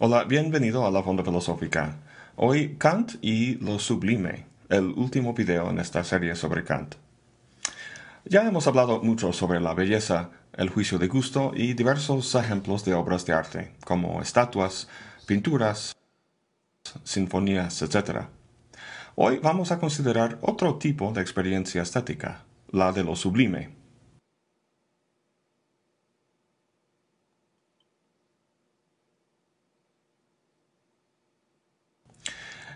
Hola, bienvenido a la Fonda Filosófica. Hoy Kant y lo sublime, el último video en esta serie sobre Kant. Ya hemos hablado mucho sobre la belleza, el juicio de gusto y diversos ejemplos de obras de arte, como estatuas, pinturas, sinfonías, etc. Hoy vamos a considerar otro tipo de experiencia estética, la de lo sublime.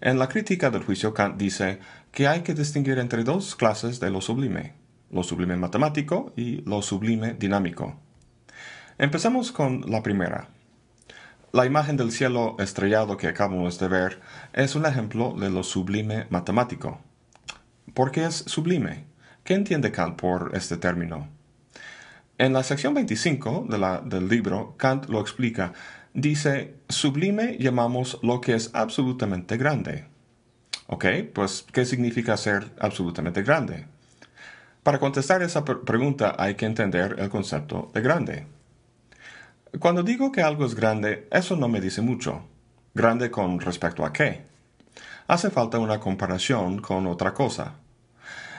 En la crítica del juicio Kant dice que hay que distinguir entre dos clases de lo sublime, lo sublime matemático y lo sublime dinámico. Empecemos con la primera. La imagen del cielo estrellado que acabamos de ver es un ejemplo de lo sublime matemático. ¿Por qué es sublime? ¿Qué entiende Kant por este término? En la sección 25 del libro, Kant lo explica dice, sublime llamamos lo que es absolutamente grande. ¿Ok? Pues, ¿qué significa ser absolutamente grande? Para contestar esa pregunta hay que entender el concepto de grande. Cuando digo que algo es grande, eso no me dice mucho. ¿Grande con respecto a qué? Hace falta una comparación con otra cosa.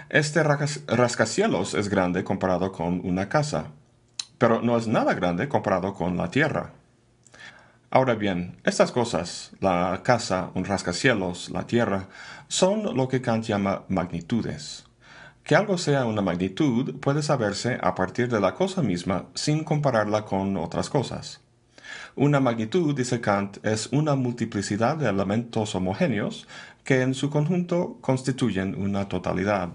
Este rascacielos es grande comparado con una casa, pero no es nada grande comparado con la tierra. Ahora bien, estas cosas, la casa, un rascacielos, la tierra, son lo que Kant llama magnitudes. Que algo sea una magnitud puede saberse a partir de la cosa misma sin compararla con otras cosas. Una magnitud, dice Kant, es una multiplicidad de elementos homogéneos que en su conjunto constituyen una totalidad.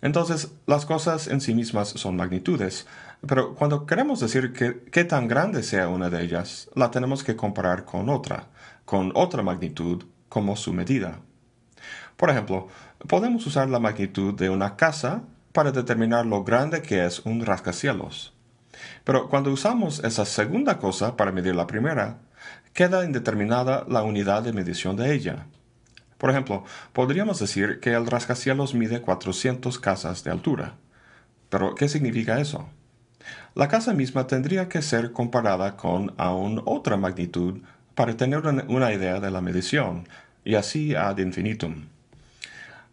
Entonces, las cosas en sí mismas son magnitudes, pero cuando queremos decir que qué tan grande sea una de ellas, la tenemos que comparar con otra, con otra magnitud como su medida. Por ejemplo, podemos usar la magnitud de una casa para determinar lo grande que es un rascacielos. Pero cuando usamos esa segunda cosa para medir la primera, queda indeterminada la unidad de medición de ella. Por ejemplo, podríamos decir que el rascacielos mide 400 casas de altura. Pero, ¿qué significa eso? La casa misma tendría que ser comparada con aún otra magnitud para tener una idea de la medición, y así ad infinitum.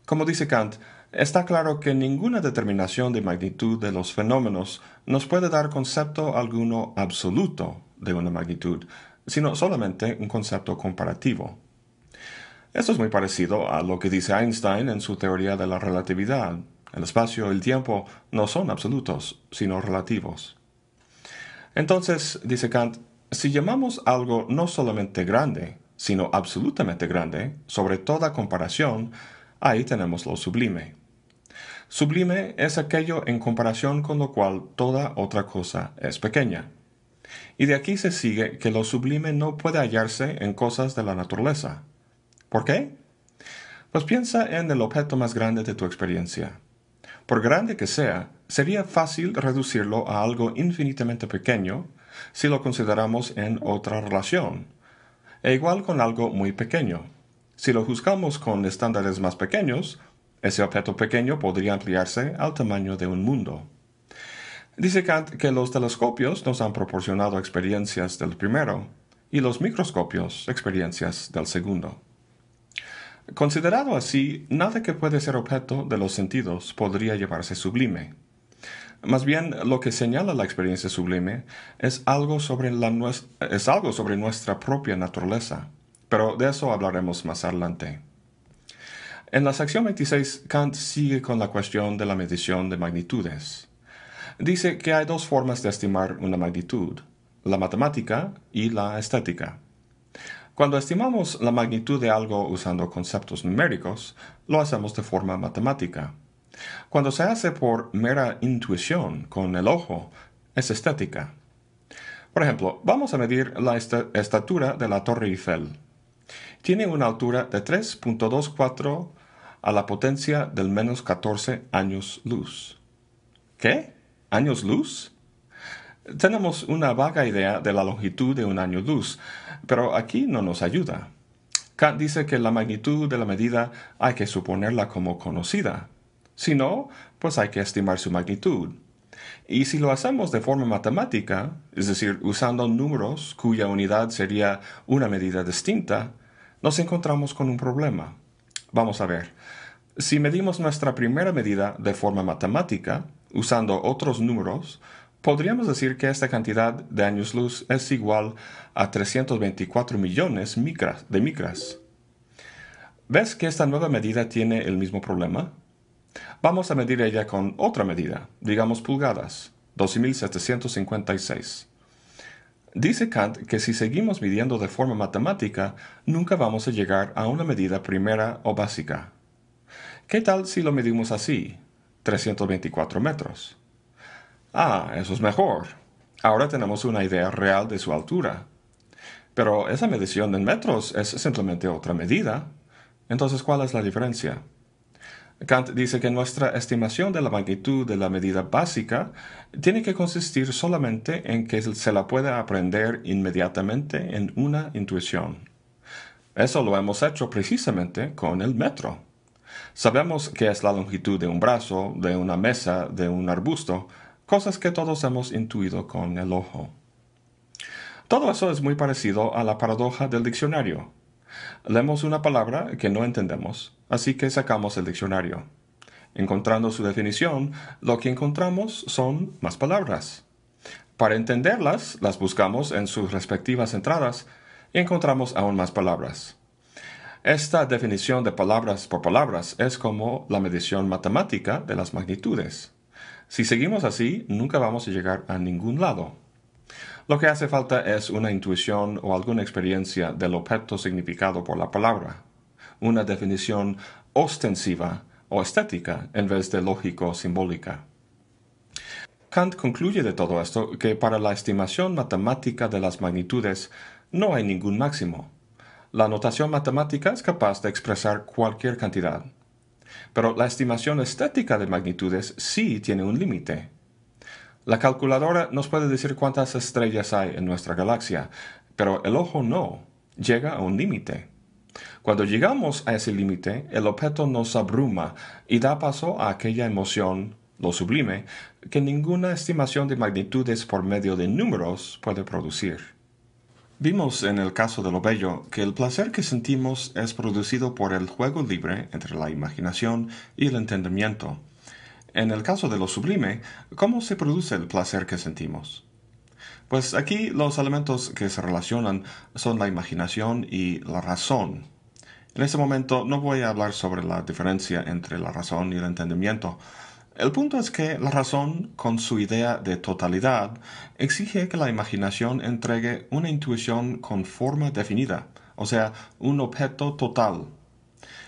Como dice Kant, está claro que ninguna determinación de magnitud de los fenómenos nos puede dar concepto alguno absoluto de una magnitud, sino solamente un concepto comparativo. Esto es muy parecido a lo que dice Einstein en su teoría de la relatividad. El espacio y el tiempo no son absolutos, sino relativos. Entonces, dice Kant, si llamamos algo no solamente grande, sino absolutamente grande, sobre toda comparación, ahí tenemos lo sublime. Sublime es aquello en comparación con lo cual toda otra cosa es pequeña. Y de aquí se sigue que lo sublime no puede hallarse en cosas de la naturaleza. ¿Por qué? Pues piensa en el objeto más grande de tu experiencia. Por grande que sea, sería fácil reducirlo a algo infinitamente pequeño si lo consideramos en otra relación. E igual con algo muy pequeño. Si lo juzgamos con estándares más pequeños, ese objeto pequeño podría ampliarse al tamaño de un mundo. Dice Kant que los telescopios nos han proporcionado experiencias del primero y los microscopios experiencias del segundo. Considerado así, nada que puede ser objeto de los sentidos podría llevarse sublime. Más bien, lo que señala la experiencia sublime es algo sobre, nuestra propia naturaleza, pero de eso hablaremos más adelante. En la sección 26, Kant sigue con la cuestión de la medición de magnitudes. Dice que hay dos formas de estimar una magnitud, la matemática y la estética. Cuando estimamos la magnitud de algo usando conceptos numéricos, lo hacemos de forma matemática. Cuando se hace por mera intuición con el ojo, es estética. Por ejemplo, vamos a medir la estatura de la Torre Eiffel. Tiene una altura de 3.24 a la potencia del menos 14 años luz. ¿Qué? ¿Años luz? Tenemos una vaga idea de la longitud de un año luz, pero aquí no nos ayuda. Kant dice que la magnitud de la medida hay que suponerla como conocida. Si no, pues hay que estimar su magnitud. Y si lo hacemos de forma matemática, es decir, usando números cuya unidad sería una medida distinta, nos encontramos con un problema. Vamos a ver. Si medimos nuestra primera medida de forma matemática, usando otros números, podríamos decir que esta cantidad de años luz es igual a 324 millones de micras. ¿Ves que esta nueva medida tiene el mismo problema? Vamos a medir ella con otra medida, digamos pulgadas, 12.756. Dice Kant que si seguimos midiendo de forma matemática, nunca vamos a llegar a una medida primera o básica. ¿Qué tal si lo medimos así? 324 metros. Ah, eso es mejor. Ahora tenemos una idea real de su altura. Pero esa medición en metros es simplemente otra medida. Entonces, ¿cuál es la diferencia? Kant dice que nuestra estimación de la magnitud de la medida básica tiene que consistir solamente en que se la pueda aprender inmediatamente en una intuición. Eso lo hemos hecho precisamente con el metro. Sabemos que es la longitud de un brazo, de una mesa, de un arbusto, cosas que todos hemos intuido con el ojo. Todo eso es muy parecido a la paradoja del diccionario. Leemos una palabra que no entendemos, así que sacamos el diccionario. Encontrando su definición, lo que encontramos son más palabras. Para entenderlas, las buscamos en sus respectivas entradas y encontramos aún más palabras. Esta definición de palabras por palabras es como la medición matemática de las magnitudes. Si seguimos así, nunca vamos a llegar a ningún lado. Lo que hace falta es una intuición o alguna experiencia del objeto significado por la palabra, una definición ostensiva o estética en vez de lógico-simbólica. Kant concluye de todo esto que para la estimación matemática de las magnitudes no hay ningún máximo. La notación matemática es capaz de expresar cualquier cantidad. Pero la estimación estética de magnitudes sí tiene un límite. La calculadora nos puede decir cuántas estrellas hay en nuestra galaxia, pero el ojo no, llega a un límite. Cuando llegamos a ese límite, el objeto nos abruma y da paso a aquella emoción, lo sublime, que ninguna estimación de magnitudes por medio de números puede producir. Vimos en el caso de lo bello que el placer que sentimos es producido por el juego libre entre la imaginación y el entendimiento, en el caso de lo sublime, ¿cómo se produce el placer que sentimos? Pues aquí los elementos que se relacionan son la imaginación y la razón. En este momento no voy a hablar sobre la diferencia entre la razón y el entendimiento. El punto es que la razón, con su idea de totalidad, exige que la imaginación entregue una intuición con forma definida, o sea, un objeto total,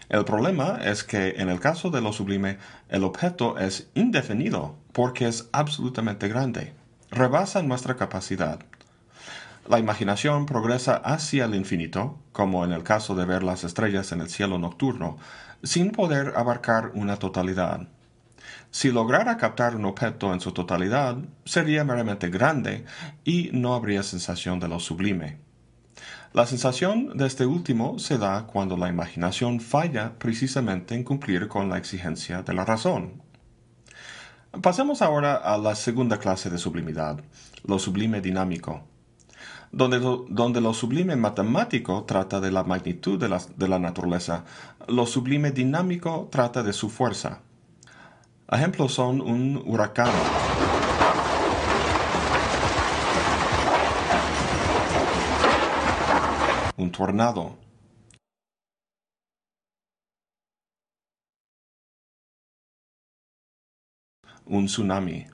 el problema es que en el caso de lo sublime, el objeto es indefinido porque es absolutamente grande. Rebasa nuestra capacidad. La imaginación progresa hacia el infinito, como en el caso de ver las estrellas en el cielo nocturno, sin poder abarcar una totalidad. Si lograra captar un objeto en su totalidad, sería meramente grande y no habría sensación de lo sublime. La sensación de este último se da cuando la imaginación falla precisamente en cumplir con la exigencia de la razón. Pasemos ahora a la segunda clase de sublimidad, lo sublime dinámico. Donde lo, sublime matemático trata de la magnitud de la, de la naturaleza, lo sublime dinámico trata de su fuerza. Ejemplos son un huracán, un tornado. Un tsunami.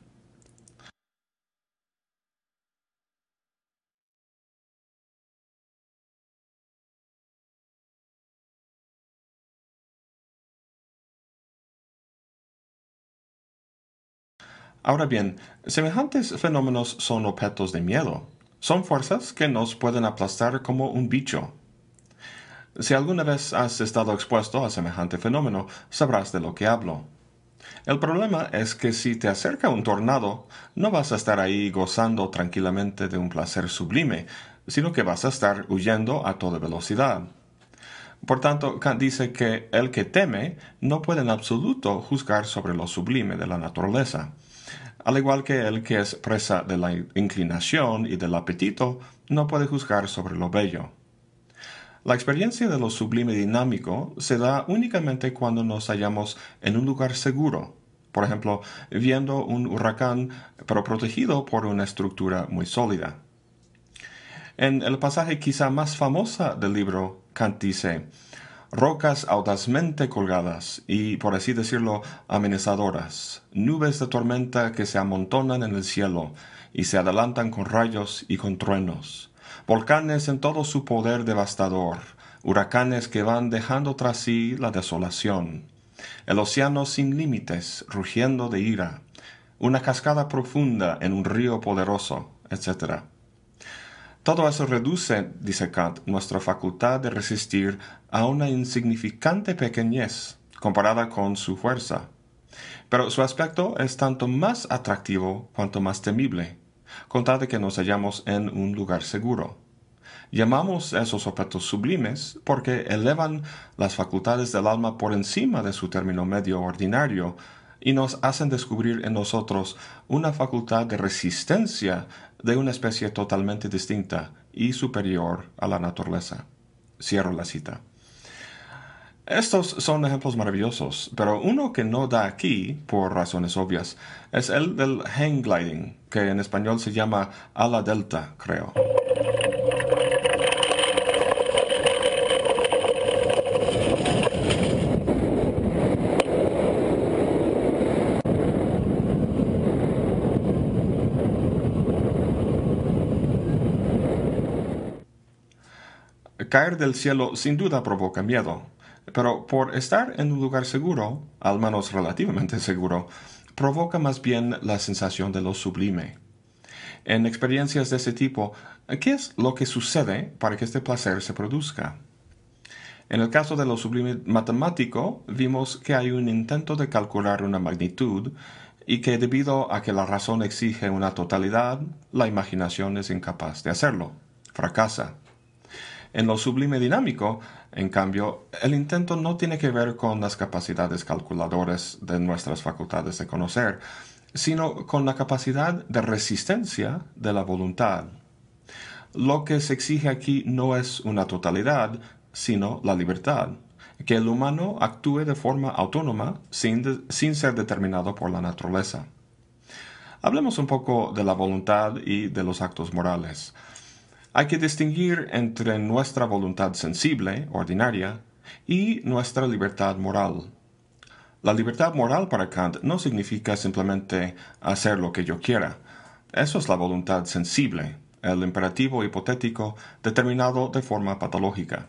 Ahora bien, semejantes fenómenos son objetos de miedo. Son fuerzas que nos pueden aplastar como un bicho. Si alguna vez has estado expuesto a semejante fenómeno, sabrás de lo que hablo. El problema es que si te acerca un tornado, no vas a estar ahí gozando tranquilamente de un placer sublime, sino que vas a estar huyendo a toda velocidad. Por tanto, Kant dice que el que teme no puede en absoluto juzgar sobre lo sublime de la naturaleza. Al igual que el que es presa de la inclinación y del apetito no puede juzgar sobre lo bello. La experiencia de lo sublime dinámico se da únicamente cuando nos hallamos en un lugar seguro, por ejemplo, viendo un huracán pero protegido por una estructura muy sólida. En el pasaje quizá más famosa del libro, Kant dice, rocas audazmente colgadas y, por así decirlo, amenazadoras, nubes de tormenta que se amontonan en el cielo y se adelantan con rayos y con truenos, volcanes en todo su poder devastador, huracanes que van dejando tras sí la desolación, el océano sin límites, rugiendo de ira, una cascada profunda en un río poderoso, etc. Todo eso reduce, dice Kant, nuestra facultad de resistir a una insignificante pequeñez comparada con su fuerza. Pero su aspecto es tanto más atractivo cuanto más temible, con tal de que nos hallamos en un lugar seguro. Llamamos esos objetos sublimes porque elevan las facultades del alma por encima de su término medio ordinario y nos hacen descubrir en nosotros una facultad de resistencia de una especie totalmente distinta y superior a la naturaleza. Cierro la cita. Estos son ejemplos maravillosos, pero uno que no da aquí, por razones obvias, es el del hang gliding, que en español se llama ala delta, creo. Caer del cielo sin duda provoca miedo, pero por estar en un lugar seguro, al menos relativamente seguro, provoca más bien la sensación de lo sublime. En experiencias de ese tipo, ¿qué es lo que sucede para que este placer se produzca? En el caso de lo sublime matemático, vimos que hay un intento de calcular una magnitud y que debido a que la razón exige una totalidad, la imaginación es incapaz de hacerlo. Fracasa. En lo sublime dinámico, en cambio, el intento no tiene que ver con las capacidades calculadoras de nuestras facultades de conocer, sino con la capacidad de resistencia de la voluntad. Lo que se exige aquí no es una totalidad, sino la libertad, que el humano actúe de forma autónoma sin, sin ser determinado por la naturaleza. Hablemos un poco de la voluntad y de los actos morales. Hay que distinguir entre nuestra voluntad sensible, ordinaria, y nuestra libertad moral. La libertad moral para Kant no significa simplemente hacer lo que yo quiera. Eso es la voluntad sensible, el imperativo hipotético determinado de forma patológica.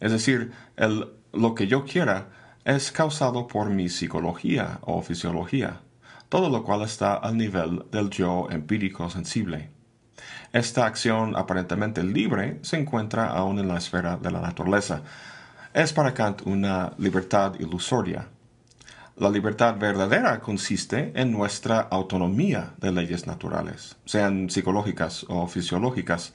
Es decir, el lo que yo quiera es causado por mi psicología o fisiología, todo lo cual está al nivel del yo empírico sensible. Esta acción aparentemente libre se encuentra aún en la esfera de la naturaleza. Es para Kant una libertad ilusoria. La libertad verdadera consiste en nuestra autonomía de leyes naturales, sean psicológicas o fisiológicas,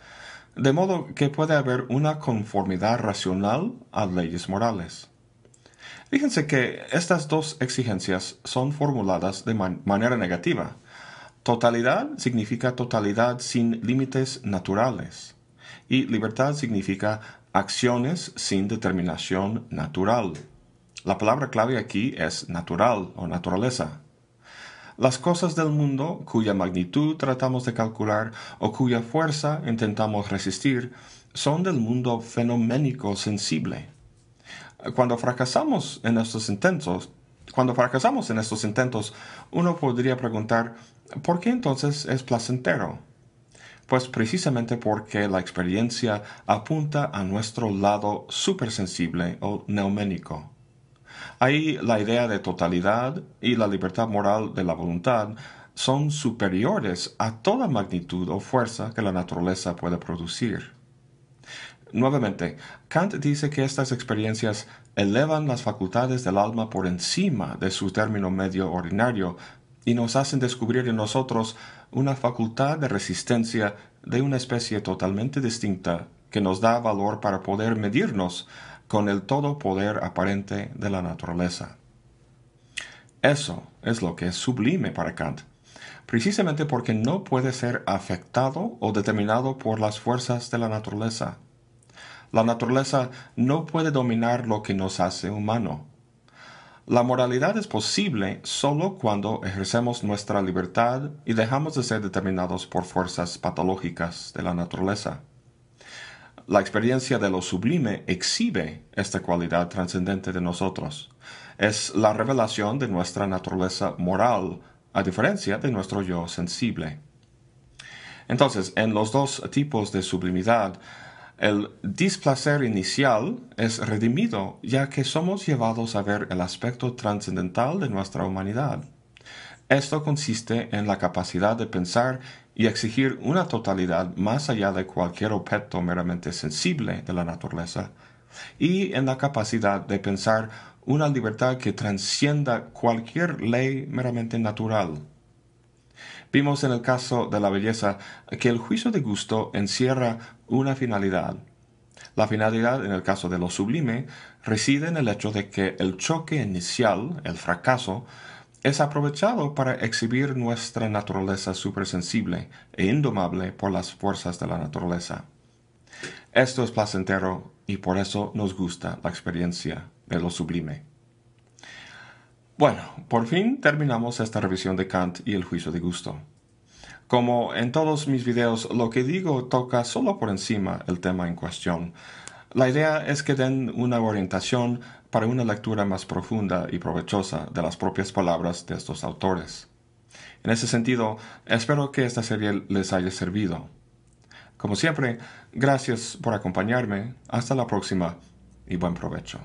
de modo que puede haber una conformidad racional a leyes morales. Fíjense que estas dos exigencias son formuladas de manera negativa, Totalidad significa totalidad sin límites naturales y libertad significa acciones sin determinación natural. La palabra clave aquí es natural o naturaleza. Las cosas del mundo cuya magnitud tratamos de calcular o cuya fuerza intentamos resistir son del mundo fenoménico sensible. Cuando fracasamos en estos intentos, cuando fracasamos en estos intentos, uno podría preguntar ¿Por qué entonces es placentero? Pues precisamente porque la experiencia apunta a nuestro lado supersensible o neuménico. Ahí la idea de totalidad y la libertad moral de la voluntad son superiores a toda magnitud o fuerza que la naturaleza puede producir. Nuevamente, Kant dice que estas experiencias elevan las facultades del alma por encima de su término medio ordinario y nos hacen descubrir en nosotros una facultad de resistencia de una especie totalmente distinta que nos da valor para poder medirnos con el todo poder aparente de la naturaleza. Eso es lo que es sublime para Kant, precisamente porque no puede ser afectado o determinado por las fuerzas de la naturaleza. La naturaleza no puede dominar lo que nos hace humano. La moralidad es posible solo cuando ejercemos nuestra libertad y dejamos de ser determinados por fuerzas patológicas de la naturaleza. La experiencia de lo sublime exhibe esta cualidad trascendente de nosotros. Es la revelación de nuestra naturaleza moral, a diferencia de nuestro yo sensible. Entonces, en los dos tipos de sublimidad, el displacer inicial es redimido ya que somos llevados a ver el aspecto trascendental de nuestra humanidad. Esto consiste en la capacidad de pensar y exigir una totalidad más allá de cualquier objeto meramente sensible de la naturaleza, y en la capacidad de pensar una libertad que transcienda cualquier ley meramente natural. Vimos en el caso de la belleza que el juicio de gusto encierra una finalidad. La finalidad en el caso de lo sublime reside en el hecho de que el choque inicial, el fracaso, es aprovechado para exhibir nuestra naturaleza supersensible e indomable por las fuerzas de la naturaleza. Esto es placentero y por eso nos gusta la experiencia de lo sublime. Bueno, por fin terminamos esta revisión de Kant y el juicio de gusto. Como en todos mis videos, lo que digo toca solo por encima el tema en cuestión. La idea es que den una orientación para una lectura más profunda y provechosa de las propias palabras de estos autores. En ese sentido, espero que esta serie les haya servido. Como siempre, gracias por acompañarme, hasta la próxima y buen provecho.